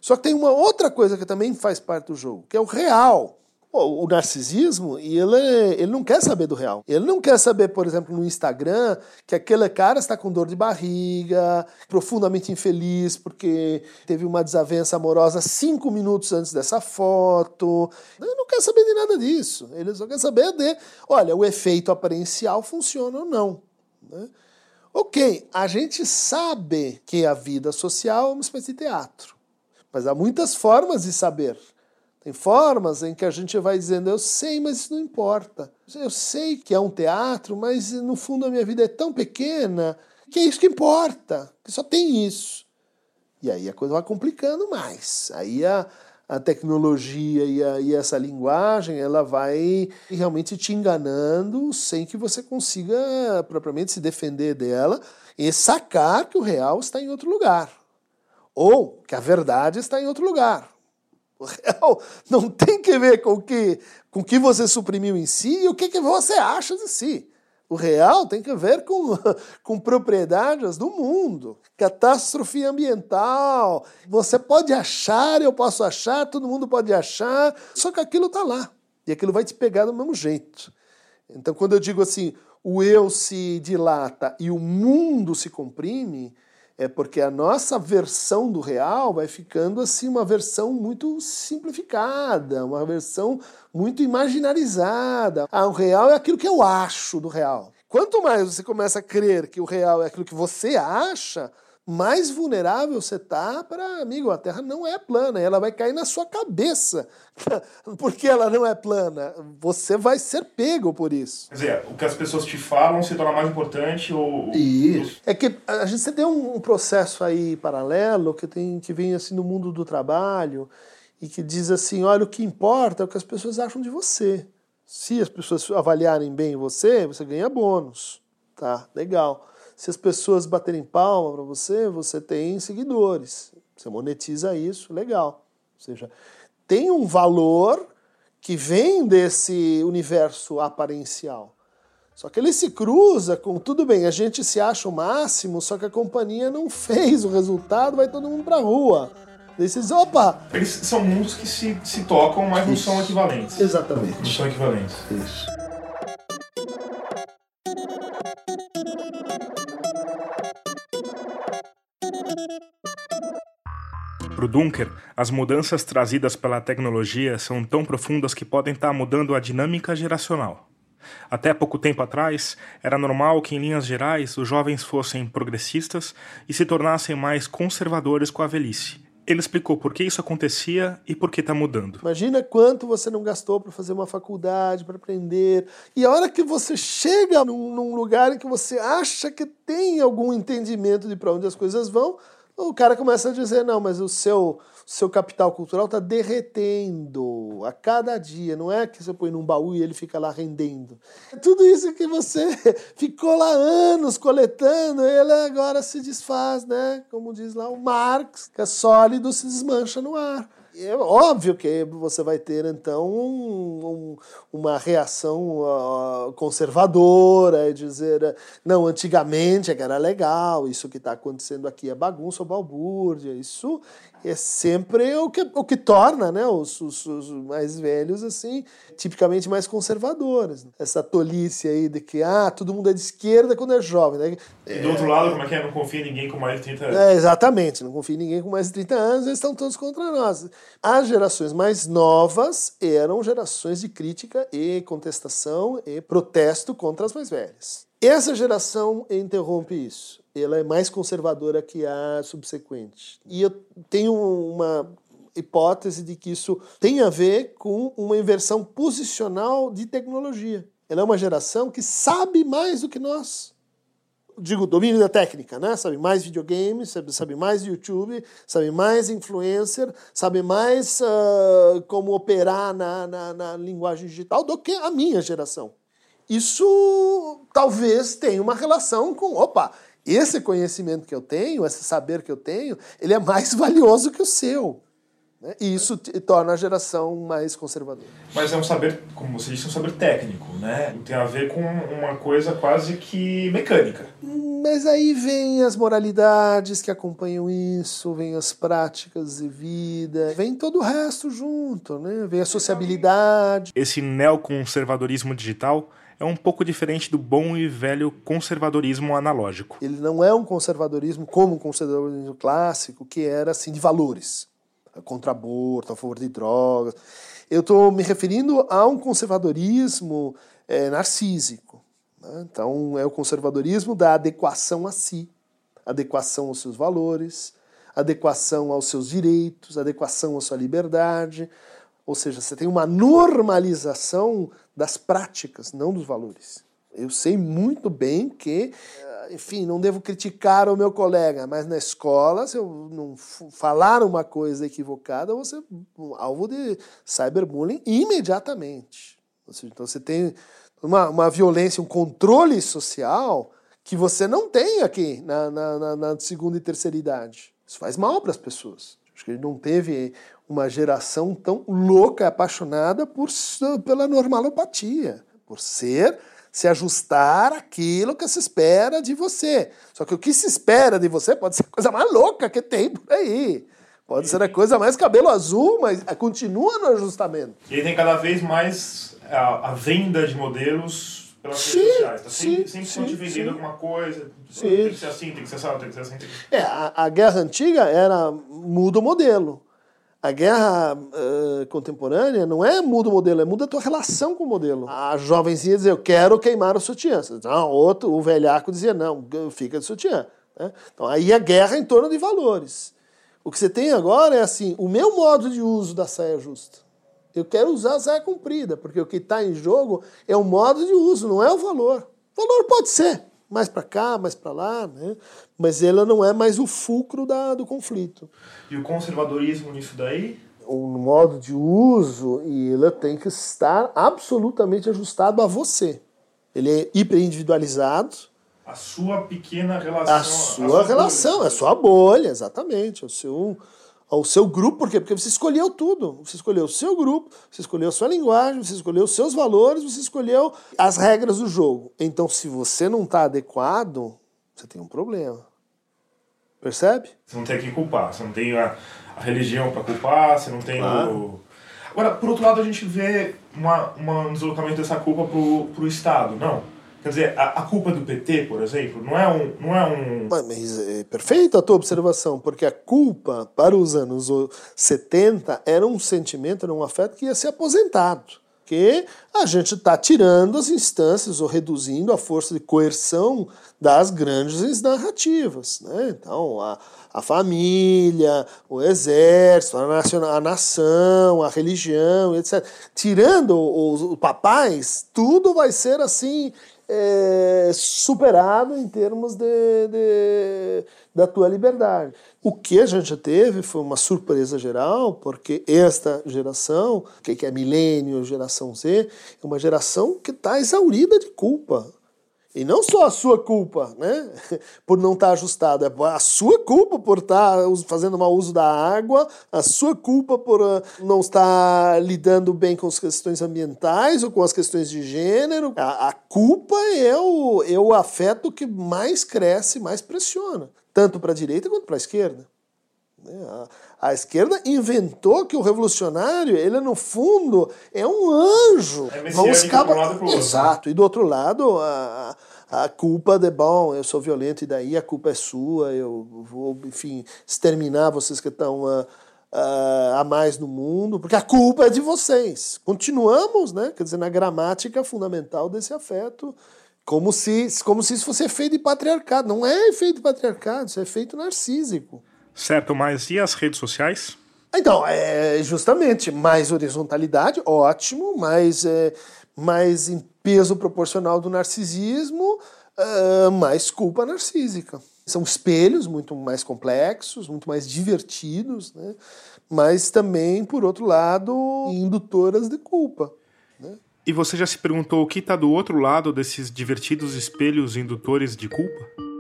Só que tem uma outra coisa que também faz parte do jogo, que é o real o narcisismo, ele, ele não quer saber do real. Ele não quer saber, por exemplo, no Instagram, que aquele cara está com dor de barriga, profundamente infeliz porque teve uma desavença amorosa cinco minutos antes dessa foto. Ele não quer saber de nada disso. Ele só quer saber de, olha, o efeito aparencial funciona ou não. Né? Ok, a gente sabe que a vida social é uma espécie de teatro. Mas há muitas formas de saber. Tem formas em que a gente vai dizendo, eu sei, mas isso não importa. Eu sei que é um teatro, mas no fundo a minha vida é tão pequena que é isso que importa, que só tem isso. E aí a coisa vai complicando mais. Aí a, a tecnologia e, a, e essa linguagem, ela vai realmente te enganando sem que você consiga propriamente se defender dela e sacar que o real está em outro lugar. ou que a verdade está em outro lugar. O [LAUGHS] real não tem que ver com o que, com que você suprimiu em si e o que, que você acha de si. O real tem que ver com, [LAUGHS] com propriedades do mundo, catástrofe ambiental. Você pode achar, eu posso achar, todo mundo pode achar, só que aquilo está lá. E aquilo vai te pegar do mesmo jeito. Então, quando eu digo assim, o eu se dilata e o mundo se comprime, é porque a nossa versão do real vai ficando assim uma versão muito simplificada, uma versão muito imaginarizada. Ah, o real é aquilo que eu acho do real. Quanto mais você começa a crer que o real é aquilo que você acha, mais vulnerável você tá para, amigo, a Terra não é plana, ela vai cair na sua cabeça. [LAUGHS] Porque ela não é plana. Você vai ser pego por isso. Quer dizer, o que as pessoas te falam se torna mais importante ou... Isso. É que a gente tem um processo aí paralelo que, tem, que vem assim no mundo do trabalho e que diz assim, olha, o que importa é o que as pessoas acham de você. Se as pessoas avaliarem bem você, você ganha bônus. Tá, legal. Se as pessoas baterem palma para você, você tem seguidores. Você monetiza isso, legal. Ou seja, tem um valor que vem desse universo aparencial. Só que ele se cruza com tudo bem, a gente se acha o máximo, só que a companhia não [LAUGHS] fez o resultado, vai todo mundo para rua. Desses, opa! Eles são mundos que se, se tocam, mas não Isso. são equivalentes. Exatamente. Não são equivalentes. Isso. Para o Dunker, as mudanças trazidas pela tecnologia são tão profundas que podem estar mudando a dinâmica geracional. Até pouco tempo atrás, era normal que, em linhas gerais, os jovens fossem progressistas e se tornassem mais conservadores com a velhice. Ele explicou por que isso acontecia e por que está mudando. Imagina quanto você não gastou para fazer uma faculdade, para aprender. E a hora que você chega num, num lugar em que você acha que tem algum entendimento de para onde as coisas vão, o cara começa a dizer: não, mas o seu, seu capital cultural está derretendo a cada dia. Não é que você põe num baú e ele fica lá rendendo. É tudo isso que você [LAUGHS] ficou lá anos coletando, ele agora se desfaz, né? Como diz lá o Marx, que é sólido se desmancha no ar. É óbvio que você vai ter, então, um, um, uma reação uh, conservadora, e dizer, não, antigamente é era legal, isso que está acontecendo aqui é bagunça ou balbúrdia, isso é sempre o que, o que torna né, os, os, os, mais velhos assim tipicamente mais conservadores. Essa tolice aí de que ah, todo mundo é de esquerda quando é jovem. Né? E do outro lado, como é que é? Não confia em ninguém com mais de 30 anos. É, exatamente, não confia em ninguém com mais de 30 anos, eles estão todos contra nós. As gerações mais novas eram gerações de crítica e contestação e protesto contra as mais velhas. Essa geração interrompe isso ela é mais conservadora que a subsequente. E eu tenho uma hipótese de que isso tem a ver com uma inversão posicional de tecnologia. Ela é uma geração que sabe mais do que nós. Digo, domínio da técnica, né? Sabe mais videogame, sabe, sabe mais YouTube, sabe mais influencer, sabe mais uh, como operar na, na, na linguagem digital do que a minha geração. Isso talvez tenha uma relação com, opa, esse conhecimento que eu tenho, esse saber que eu tenho, ele é mais [LAUGHS] valioso que o seu. Né? E isso torna a geração mais conservadora. Mas é um saber, como você disse, um saber técnico, né? Tem a ver com uma coisa quase que mecânica. Mas aí vem as moralidades que acompanham isso, vem as práticas de vida, vem todo o resto junto, né? Vem a sociabilidade. Esse neoconservadorismo digital é um pouco diferente do bom e velho conservadorismo analógico. Ele não é um conservadorismo como um conservadorismo clássico, que era assim de valores, contra aborto, a favor de drogas. Eu estou me referindo a um conservadorismo é, narcísico. Né? Então, é o conservadorismo da adequação a si, adequação aos seus valores, adequação aos seus direitos, adequação à sua liberdade, ou seja, você tem uma normalização das práticas, não dos valores. Eu sei muito bem que, eh, enfim, não devo criticar o meu colega, mas na escola, se eu não falar uma coisa equivocada, você é alvo de cyberbullying imediatamente. Seja, então você tem uma, uma violência, um controle social que você não tem aqui na, na, na segunda e terceira idade. Isso faz mal para as pessoas. Acho que ele não teve uma geração tão louca, apaixonada por, pela normalopatia, por ser se ajustar àquilo que se espera de você. Só que o que se espera de você pode ser a coisa mais louca que tem por aí. Pode ser a coisa mais cabelo azul, mas continua no ajustamento. E aí tem cada vez mais a, a venda de modelos pelas sim, redes sociais. Tá sempre, sim, sempre te vendendo alguma coisa. Sim. Tem que ser assim, tem que ser assim, tem que ser assim. É, a, a guerra antiga era muda o modelo. A guerra uh, contemporânea não é muda o modelo, é muda a tua relação com o modelo. A jovenzinha dizia, eu quero queimar o sutiã. Não, outro, o velhaco dizia, não, fica de sutiã. Né? Então aí a guerra é em torno de valores. O que você tem agora é assim, o meu modo de uso da saia justa. Eu quero usar a saia comprida, porque o que está em jogo é o modo de uso, não é o valor. O valor pode ser mais para cá, mais para lá, né? mas ela não é mais o fulcro da, do conflito. E o conservadorismo nisso daí? O modo de uso, e ela tem que estar absolutamente ajustado a você. Ele é hiperindividualizado. A sua pequena relação. A sua, a sua relação, bolha. a sua bolha, exatamente. O seu, ao seu grupo, por quê? Porque você escolheu tudo. Você escolheu o seu grupo, você escolheu a sua linguagem, você escolheu os seus valores, você escolheu as regras do jogo. Então, se você não está adequado, você tem um problema. Percebe? Você não tem que culpar, você não tem a, a religião para culpar, você não tem claro. o. Agora, por outro lado, a gente vê uma, uma, um deslocamento dessa culpa pro, pro Estado, não? Quer dizer, a, a, culpa do PT, por exemplo, não é um. Não é um... Mas é perfeita a tua observação, porque a culpa para os anos 70 era um sentimento, era um afeto que ia ser aposentado. Que a gente está tirando as instâncias ou reduzindo a força de coerção das grandes narrativas. Né? Então, a, a família, o exército, a, a nação, a religião, etc. Tirando os, os papais, tudo vai ser assim é, superado em termos de, de, da tua liberdade. O que a gente teve foi uma surpresa geral, porque esta geração, que é milênio, geração Z, é uma geração que está exaurida de culpa. E não só a sua culpa, né? [LAUGHS] Por não estar ajustado, é a sua culpa por estar fazendo mau uso da água, a sua culpa por ah, não estar lidando bem com as questões ambientais ou com as questões de gênero. A, a culpa é o, é o afeto que mais cresce, mais pressiona, tanto para a direita quanto para a esquerda. A, esquerda inventou que o revolucionário, ele no fundo é um anjo. É Vamos lado Exato. E do outro lado, a, a culpa de bom, eu sou violento e daí a culpa é sua, eu vou, enfim, exterminar vocês que estão a, a, a mais no mundo, porque a culpa é de vocês. Continuamos, né? Quer dizer, na gramática fundamental desse afeto. Como se, como se isso fosse efeito de patriarcado. Não é efeito de patriarcado, isso é efeito narcísico. Certo, mas e as redes sociais? Então, é justamente mais horizontalidade, ótimo, mais, é, mais em peso proporcional do narcisismo, uh, mais culpa narcísica. São espelhos muito mais complexos, muito mais divertidos, né? mas também, por outro lado, indutoras de culpa. Né? E você já se perguntou o que está do outro lado desses divertidos espelhos indutores de culpa?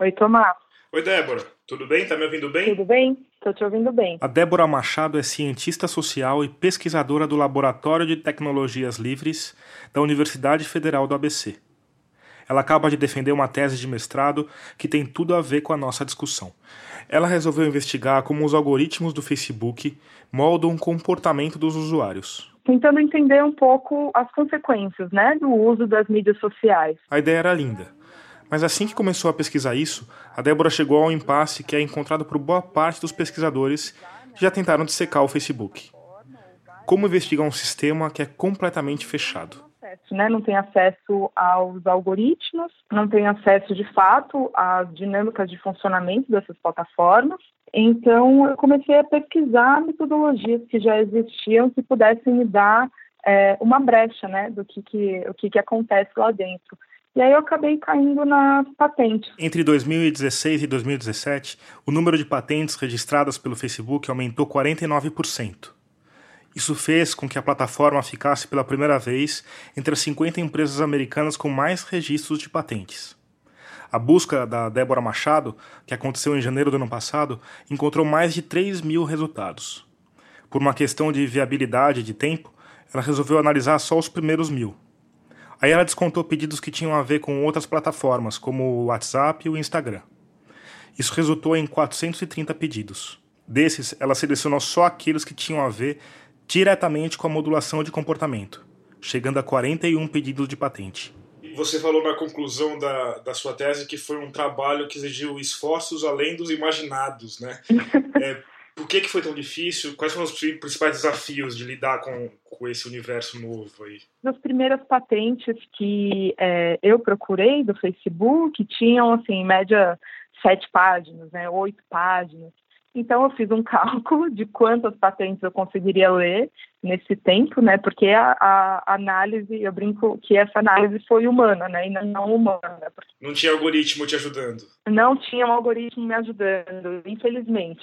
Oi, Tomás. Oi, Débora. Tudo bem? Tá me ouvindo bem? Tudo bem, estou te ouvindo bem. A Débora Machado é cientista social e pesquisadora do Laboratório de Tecnologias Livres da Universidade Federal do ABC. Ela acaba de defender uma tese de mestrado que tem tudo a ver com a nossa discussão. Ela resolveu investigar como os algoritmos do Facebook moldam o comportamento dos usuários. Tentando entender um pouco as consequências né, do uso das mídias sociais. A ideia era linda mas assim que começou a pesquisar isso, a Débora chegou ao impasse que é encontrado por boa parte dos pesquisadores que já tentaram dissecar o Facebook. Como investigar um sistema que é completamente fechado? Né? Não tem acesso aos algoritmos, não tem acesso de fato às dinâmicas de funcionamento dessas plataformas. Então, eu comecei a pesquisar metodologias que já existiam que pudessem me dar é, uma brecha né, do que, que, o que, que acontece lá dentro. E aí eu acabei caindo nas patentes. Entre 2016 e 2017, o número de patentes registradas pelo Facebook aumentou 49%. Isso fez com que a plataforma ficasse pela primeira vez entre as 50 empresas americanas com mais registros de patentes. A busca da Débora Machado, que aconteceu em janeiro do ano passado, encontrou mais de 3 mil resultados. Por uma questão de viabilidade de tempo, ela resolveu analisar só os primeiros mil. Aí ela descontou pedidos que tinham a ver com outras plataformas, como o WhatsApp e o Instagram. Isso resultou em 430 pedidos. Desses, ela selecionou só aqueles que tinham a ver diretamente com a modulação de comportamento, chegando a 41 pedidos de patente. Você falou na conclusão da, da sua tese que foi um trabalho que exigiu esforços além dos imaginados, né? [LAUGHS] é, por que, que foi tão difícil? Quais foram os principais desafios de lidar com, com esse universo novo aí? As primeiras patentes que é, eu procurei do Facebook tinham, assim, em média, sete páginas, né, oito páginas. Então eu fiz um [LAUGHS] cálculo de quantas patentes eu conseguiria ler nesse tempo, né? Porque a, a análise, eu brinco que essa análise foi humana, né? E não humana. Não tinha algoritmo te ajudando? Não tinha um algoritmo me ajudando, infelizmente.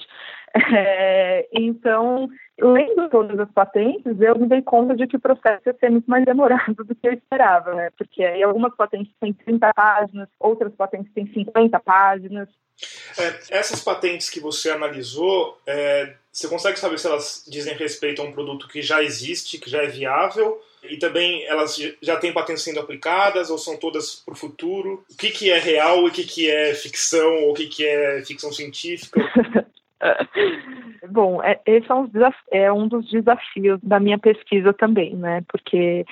É, então, lendo todas as patentes, eu me dei conta de que o processo ia ser muito mais demorado [LAUGHS] do que eu esperava, né? Porque aí algumas patentes têm 30 páginas, outras patentes têm 50 páginas. É, essas patentes que você analisou, é, você consegue saber se elas dizem respeito a um produto que já existe, que já é viável, e também elas já têm patentes sendo aplicadas ou são todas para o futuro? O que, que é real e o que, que é ficção ou o que, que é ficção científica? [LAUGHS] [LAUGHS] Bom, é, esse é um, é um dos desafios da minha pesquisa também, né? Porque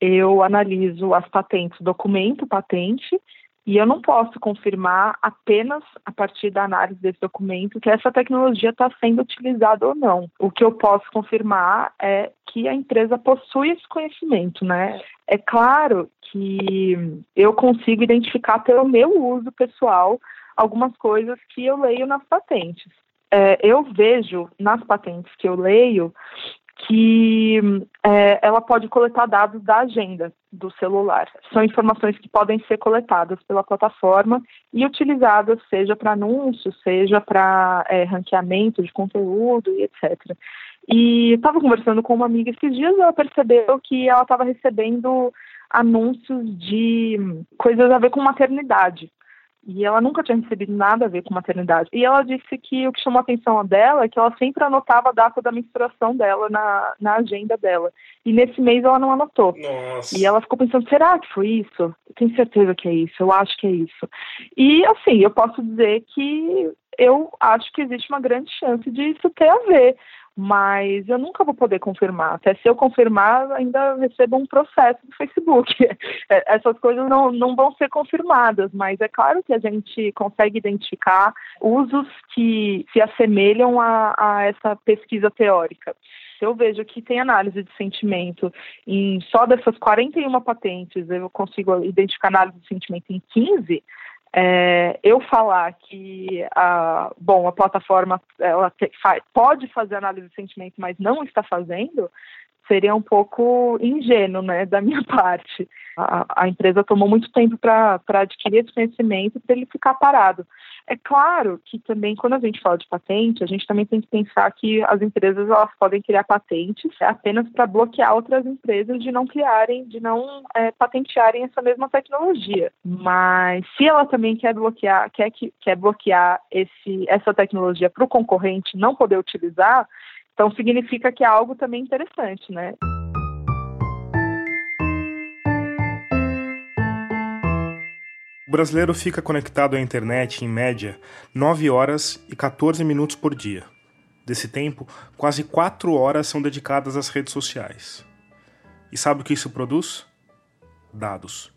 eu analiso as patentes, documento patente, e eu não posso confirmar apenas a partir da análise desse documento que essa tecnologia está sendo utilizada ou não. O que eu posso confirmar é que a empresa possui esse conhecimento, né? É claro que eu consigo identificar pelo meu uso pessoal algumas coisas que eu leio nas patentes. É, eu vejo nas patentes que eu leio que é, ela pode coletar dados da agenda do celular. São informações que podem ser coletadas pela plataforma e utilizadas, seja para anúncios, seja para é, ranqueamento de conteúdo e etc. E estava conversando com uma amiga esses dias, ela percebeu que ela estava recebendo anúncios de coisas a ver com maternidade. E ela nunca tinha recebido nada a ver com maternidade. E ela disse que o que chamou a atenção dela é que ela sempre anotava a data da menstruação dela na, na agenda dela. E nesse mês ela não anotou. Nossa. E ela ficou pensando, será que foi isso? Eu tenho certeza que é isso, eu acho que é isso. E assim, eu posso dizer que eu acho que existe uma grande chance de isso ter a ver mas eu nunca vou poder confirmar. Até se eu confirmar, ainda recebo um processo do Facebook. [LAUGHS] É, essas coisas não, não vão ser confirmadas, mas é claro que a gente consegue identificar usos que se assemelham a, a essa pesquisa teórica. Se eu vejo que tem análise de sentimento em só dessas 41 patentes, eu consigo identificar análise de sentimento em 15, é, eu falar que a, bom, a plataforma ela te, pode fazer análise de sentimento, mas não está fazendo, seria um pouco ingênuo né, da minha [LAUGHS] parte. A, a empresa tomou muito tempo para adquirir esse conhecimento para ele ficar parado. É claro que também, quando a gente fala de patente, a gente também tem que pensar que as empresas elas podem criar patentes apenas para bloquear outras empresas de não criarem, de não é, patentearem essa mesma tecnologia. Mas se ela também quer bloquear, quer, que, quer bloquear esse, essa tecnologia para o concorrente não poder utilizar, então significa que é algo também interessante, né? O brasileiro fica conectado à internet em média 9 horas e 14 minutos por dia. Desse tempo, quase 4 horas são dedicadas às redes sociais. E sabe o que isso produz? Dados.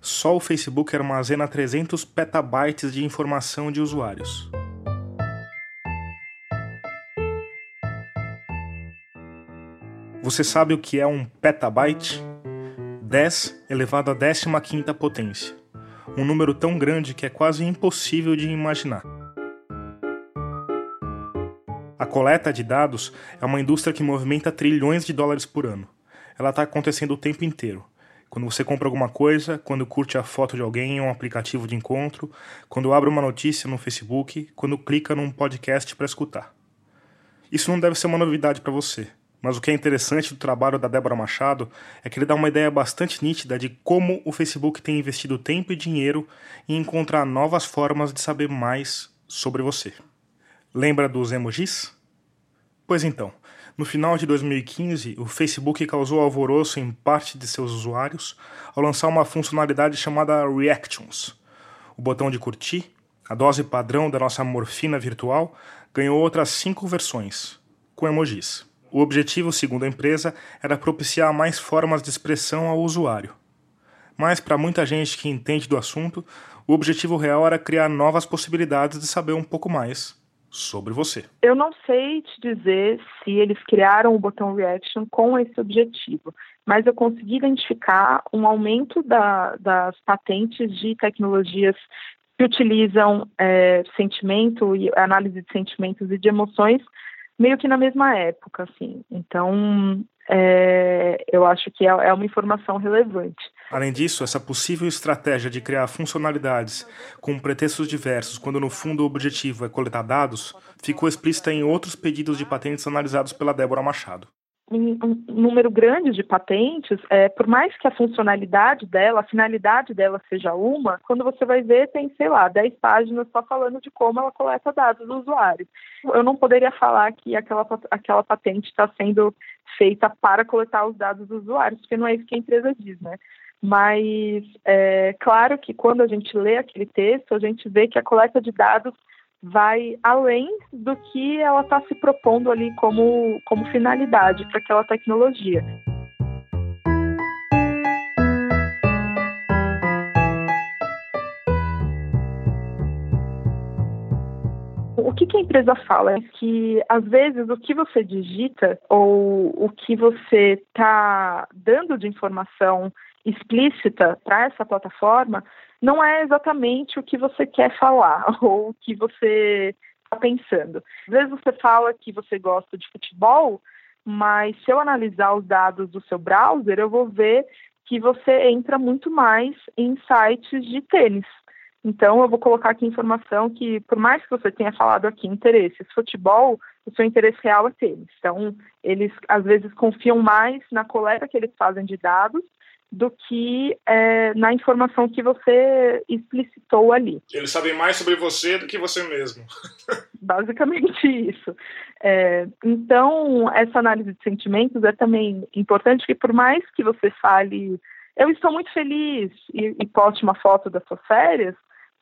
Só o Facebook armazena 300 petabytes de informação de usuários. Você sabe o que é um petabyte? 10 elevado à 15ª potência. Um número tão grande que é quase impossível de imaginar. A coleta de dados é uma indústria que movimenta trilhões de dólares por ano. Ela está acontecendo o tempo inteiro. Quando você compra alguma coisa, quando curte a foto de alguém em um aplicativo de encontro, quando abre uma notícia no Facebook, quando clica num podcast para escutar. Isso não deve ser uma novidade para você Mas o que é interessante do trabalho da Débora Machado é que ele dá uma ideia bastante nítida de como o Facebook tem investido tempo e dinheiro em encontrar novas formas de saber mais sobre você. Lembra dos emojis? Pois então, no final de 2015, o Facebook causou alvoroço em parte de seus usuários ao lançar uma funcionalidade chamada Reactions. O botão de curtir, a dose padrão da nossa morfina virtual, ganhou outras cinco versões, com emojis. O objetivo, segundo a empresa, era propiciar mais formas de expressão ao usuário. Mas, para muita gente que entende do assunto, o objetivo real era criar novas possibilidades de saber um pouco mais sobre você. Eu não sei te dizer se eles criaram o botão Reaction com esse objetivo, mas eu consegui identificar um aumento da, das patentes de tecnologias que utilizam é, sentimento e análise de sentimentos e de emoções meio que na mesma época, assim. Então, é, eu acho que é, é uma informação relevante. Além disso, essa possível estratégia de criar funcionalidades com pretextos diversos, quando no fundo o objetivo é coletar dados, ficou explícita em outros pedidos de patentes analisados pela Débora Machado um, um número grande de patentes, é, por mais que a funcionalidade dela, a finalidade dela seja uma, quando você vai ver, tem, sei lá, 10 páginas só falando de como ela coleta dados do usuário. Eu não poderia falar que aquela, aquela patente está sendo feita para coletar os dados dos usuários, porque não é isso que a empresa diz, né? Mas é claro que quando a gente lê aquele texto, a gente vê que a coleta de dados vai além do que ela está se propondo ali como, como finalidade para aquela tecnologia. O que, que, a empresa fala é que, às vezes, o que você digita ou o que você está dando de informação explícita para essa plataforma não é exatamente o que você quer falar [LAUGHS] ou o que você está pensando. Às vezes você fala que você gosta de futebol, mas se eu analisar os dados do seu browser, eu vou ver que você entra muito mais em sites de tênis. Então, eu vou colocar aqui informação que, por mais que você tenha falado aqui interesses futebol, o seu interesse real é tênis. Então, eles às vezes confiam mais na coleta que eles fazem de dados do que é, na informação que você explicitou ali. Eles sabem mais sobre você do que você mesmo. [LAUGHS] Basicamente isso. É, então, essa análise de sentimentos é também importante, que por mais que você fale, eu estou muito feliz e, e poste uma foto das suas férias,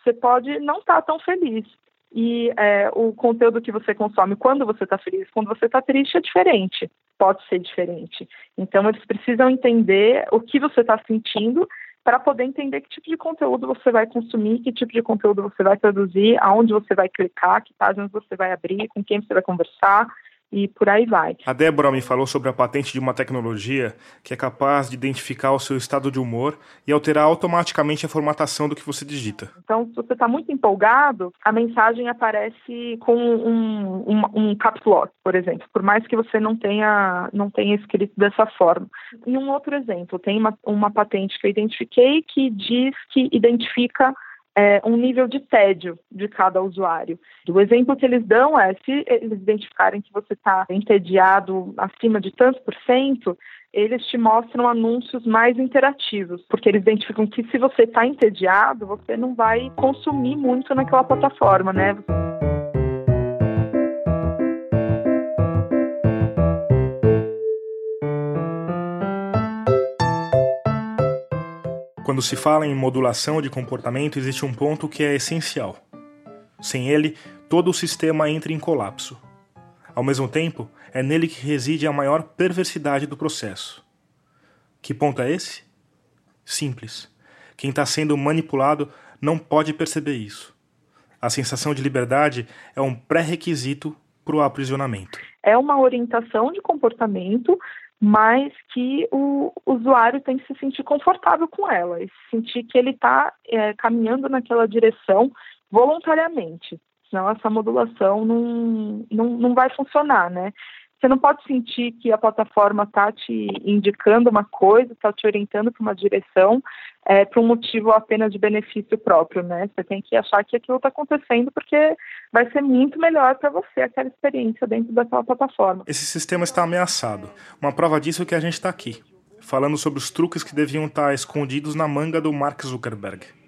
você pode não estar tá tão feliz. E é, o conteúdo que você consome quando você está feliz, quando você está triste, é diferente pode ser diferente. Então, eles precisam entender o que você está sentindo para poder entender que tipo de conteúdo você vai consumir, que tipo de conteúdo você vai produzir, aonde você vai clicar, que páginas você vai abrir, com quem você vai conversar, e por aí vai. A Débora me falou sobre a patente de uma tecnologia que é capaz de identificar o seu estado de humor e alterar automaticamente a formatação do que você digita. Então, se você está muito empolgado, a mensagem aparece com um, um, um caps lock, por exemplo, por mais que você não tenha, não tenha escrito dessa forma. E um outro exemplo, tem uma, uma patente que eu identifiquei que diz que identifica é, um nível de tédio de cada usuário. O exemplo que eles dão é, se eles identificarem que você está entediado acima de tantos por cento, eles te mostram anúncios mais interativos, porque eles identificam que se você está entediado, você não vai consumir muito naquela plataforma, né? Quando se fala em modulação de comportamento, existe um ponto que é essencial. Sem ele, todo o sistema entra em colapso. Ao mesmo tempo, é nele que reside a maior perversidade do processo. Que ponto é esse? Simples. Quem está sendo manipulado não pode perceber isso. A sensação de liberdade é um pré-requisito para o aprisionamento. É uma orientação de comportamento mas que o usuário tem que se sentir confortável com ela e sentir que ele está é, caminhando naquela direção voluntariamente. Senão essa modulação não, não, não vai funcionar, né? Você não pode sentir que a plataforma está te indicando uma coisa, está te orientando para uma direção, é, por um motivo apenas de benefício próprio, né? Você tem que achar que aquilo está acontecendo porque vai ser muito melhor para você aquela experiência dentro daquela plataforma. Esse sistema está ameaçado. Uma prova disso é que a gente está aqui, falando sobre os truques que deviam estar tá escondidos na manga do Mark Zuckerberg.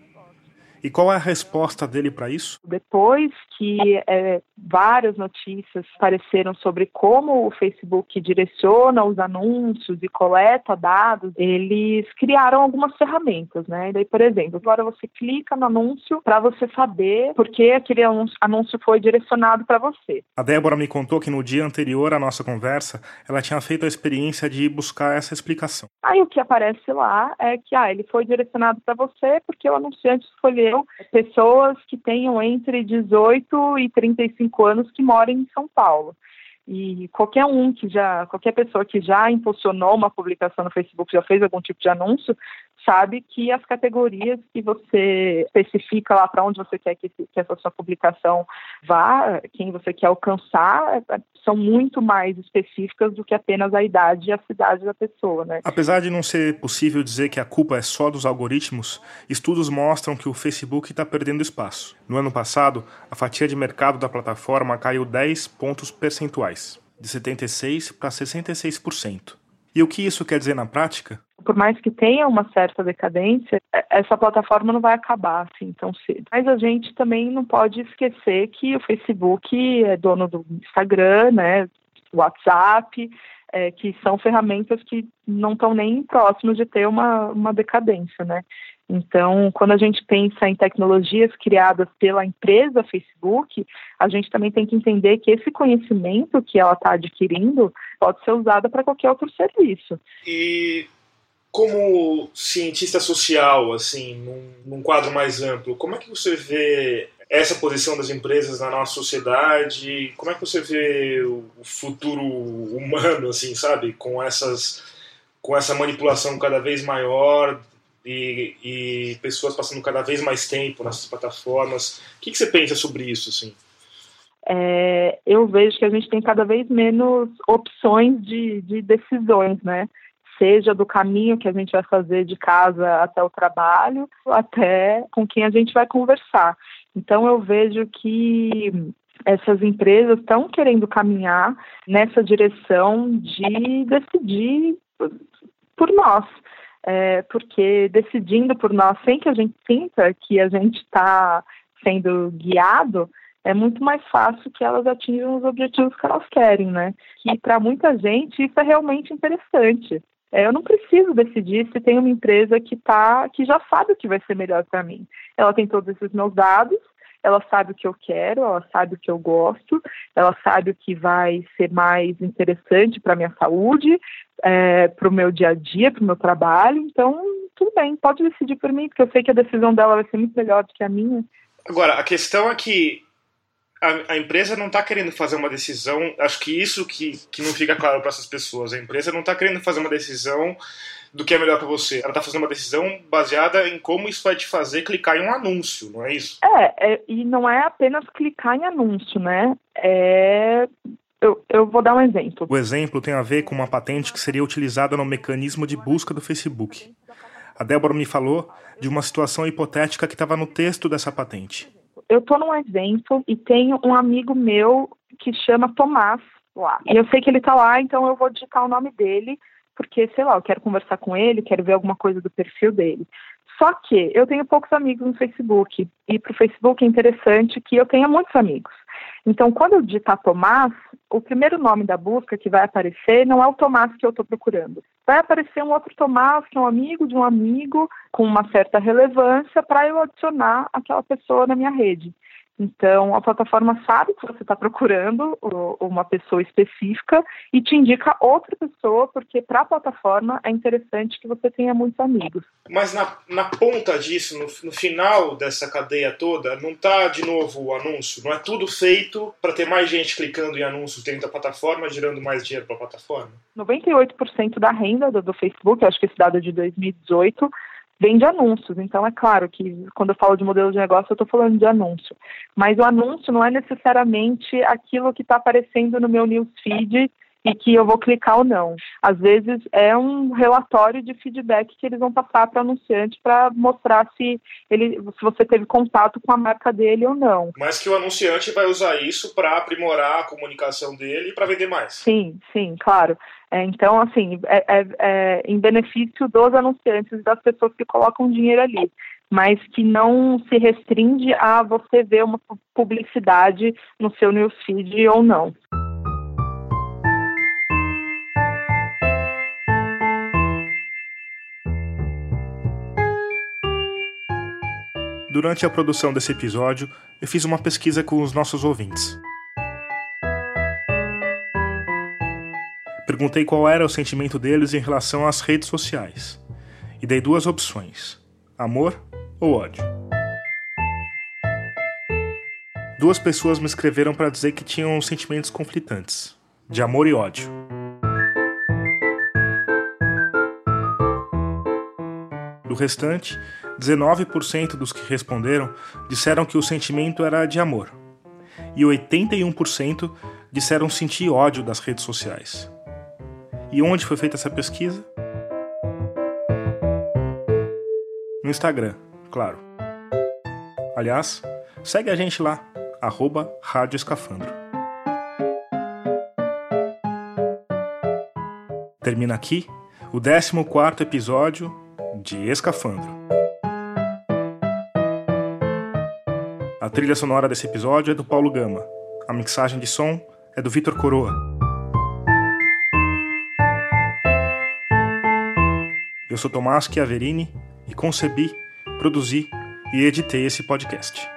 E qual é a resposta dele para isso? Depois que é, várias notícias apareceram sobre como o Facebook direciona os anúncios e coleta dados, eles criaram algumas ferramentas, né? E daí, por exemplo, agora você clica no anúncio para você saber por que aquele anúncio foi direcionado para você. A Débora me contou que no dia anterior à nossa conversa, ela tinha feito a experiência de buscar essa explicação. Aí o que aparece lá é que ah, ele foi direcionado para você porque o anunciante escolheu pessoas que tenham entre 18 e 35 anos que moram em São Paulo. E qualquer um que já, qualquer pessoa que já impulsionou uma publicação no Facebook, já fez algum tipo de anúncio, sabe que as categorias que você especifica lá para onde você quer que, que, essa sua publicação vá, quem você quer alcançar, são muito mais específicas do que apenas a idade e a cidade da pessoa, né? Apesar de não ser possível dizer que a culpa é só dos algoritmos, estudos mostram que o Facebook está perdendo espaço. No ano passado, a fatia de mercado da plataforma caiu 10 pontos percentuais, de 76 para 66%. E o que isso quer dizer na prática? Por mais que tenha uma certa decadência, é, essa plataforma não vai acabar assim tão cedo. Mas a gente também não pode esquecer que o Facebook é dono do Instagram, né, WhatsApp, é, que são ferramentas que não estão nem próximos de ter uma, uma decadência, né? Então, quando a gente pensa em tecnologias criadas pela empresa Facebook, a gente também tem que entender que esse conhecimento que ela está adquirindo pode ser usado para qualquer outro serviço. E como cientista social, assim, num, num quadro mais amplo, como é que você vê essa posição das empresas na nossa sociedade? Como é que você vê o futuro humano, assim, sabe, com essas com essa manipulação cada vez maior e, e pessoas passando cada vez mais tempo nessas plataformas? O que, que você pensa sobre isso, assim? É, eu vejo que a gente tem cada vez menos opções de, de decisões, né? seja do caminho que a gente vai fazer de casa até o trabalho, até com quem a gente vai conversar. Então eu vejo que essas empresas estão querendo caminhar nessa direção de decidir por nós. É, porque decidindo por nós sem que a gente sinta que a gente está sendo guiado, é muito mais fácil que elas atinjam os objetivos que elas querem, né? Que para muita gente isso é realmente interessante. É, eu não preciso decidir se tem uma empresa que tá, que já sabe o que vai ser melhor para mim. Ela tem todos esses meus dados, ela sabe o que eu quero, ela sabe o que eu gosto, ela sabe o que vai ser mais interessante para minha saúde, é, para o meu dia a dia, para o meu trabalho. Então, tudo bem, pode decidir por mim, porque eu sei que a decisão dela vai ser muito melhor do que a minha. Agora, a questão é que a, a, empresa não está querendo fazer uma decisão. Acho que isso que, que não fica claro para essas pessoas. A empresa não está querendo fazer uma decisão do que é melhor para você. Ela está fazendo uma decisão baseada em como isso vai te fazer clicar em um anúncio, não é isso? É, é e não é apenas clicar em anúncio, né? É eu, eu, vou dar um exemplo. O exemplo tem a ver com uma patente que seria utilizada no mecanismo de busca do Facebook. A Débora me falou de uma situação hipotética que estava no texto dessa patente eu estou num evento e tenho um amigo meu que chama Tomás lá. E eu sei que ele está lá, então eu vou digitar o nome dele, porque, sei lá, eu quero conversar com ele, quero ver alguma coisa do perfil dele. Só que eu tenho poucos amigos no Facebook. E para o Facebook é interessante que eu tenha muitos amigos. Então, quando eu digitar Tomás, o primeiro nome da busca que vai aparecer não é o Tomás que eu estou procurando. Vai aparecer um outro Tomás, que é um amigo de um amigo, com uma certa relevância, para eu adicionar aquela pessoa na minha rede. Então, a plataforma sabe que você está procurando uma pessoa específica e te indica outra pessoa, porque para a plataforma é interessante que você tenha muitos amigos. Mas na, na ponta disso, no, no final dessa cadeia toda, não está de novo o anúncio? Não é tudo feito para ter mais gente clicando em anúncios dentro da plataforma, gerando mais dinheiro para a plataforma? 98% da renda do, do Facebook, acho que esse dado é de 2018, vende anúncios. Então, é claro que quando eu falo de modelo de negócio, eu estou falando de anúncio. Mas o anúncio não é necessariamente aquilo que está aparecendo no meu newsfeed e que eu vou clicar ou não. Às vezes é um relatório de feedback que eles vão passar para o anunciante para mostrar se ele, se você teve contato com a marca dele ou não. Mas que o anunciante vai usar isso para aprimorar a comunicação dele e para vender mais. Sim, sim, claro. É, então, assim, é, é, é em benefício dos anunciantes, das pessoas que colocam dinheiro ali mas que não se restringe a você ver uma publicidade no seu newsfeed ou não. Durante a produção desse episódio, eu fiz uma pesquisa com os nossos ouvintes. Perguntei qual era o sentimento deles em relação às redes sociais e dei duas opções: amor ou ódio. Duas pessoas me escreveram para dizer que tinham sentimentos conflitantes, de amor e ódio. Do restante, 19% dos que responderam disseram que o sentimento era de amor, e 81% disseram sentir ódio das redes sociais. E onde foi feita essa pesquisa? No Instagram, claro. Aliás, segue a gente lá, arroba Rádio Escafandro. Termina aqui o 14 episódio de Escafandro. A trilha sonora desse episódio é do Paulo Gama. A mixagem de som é do Vitor Coroa. Eu sou Tomás Chiaverini e concebi, produzi e editei esse podcast.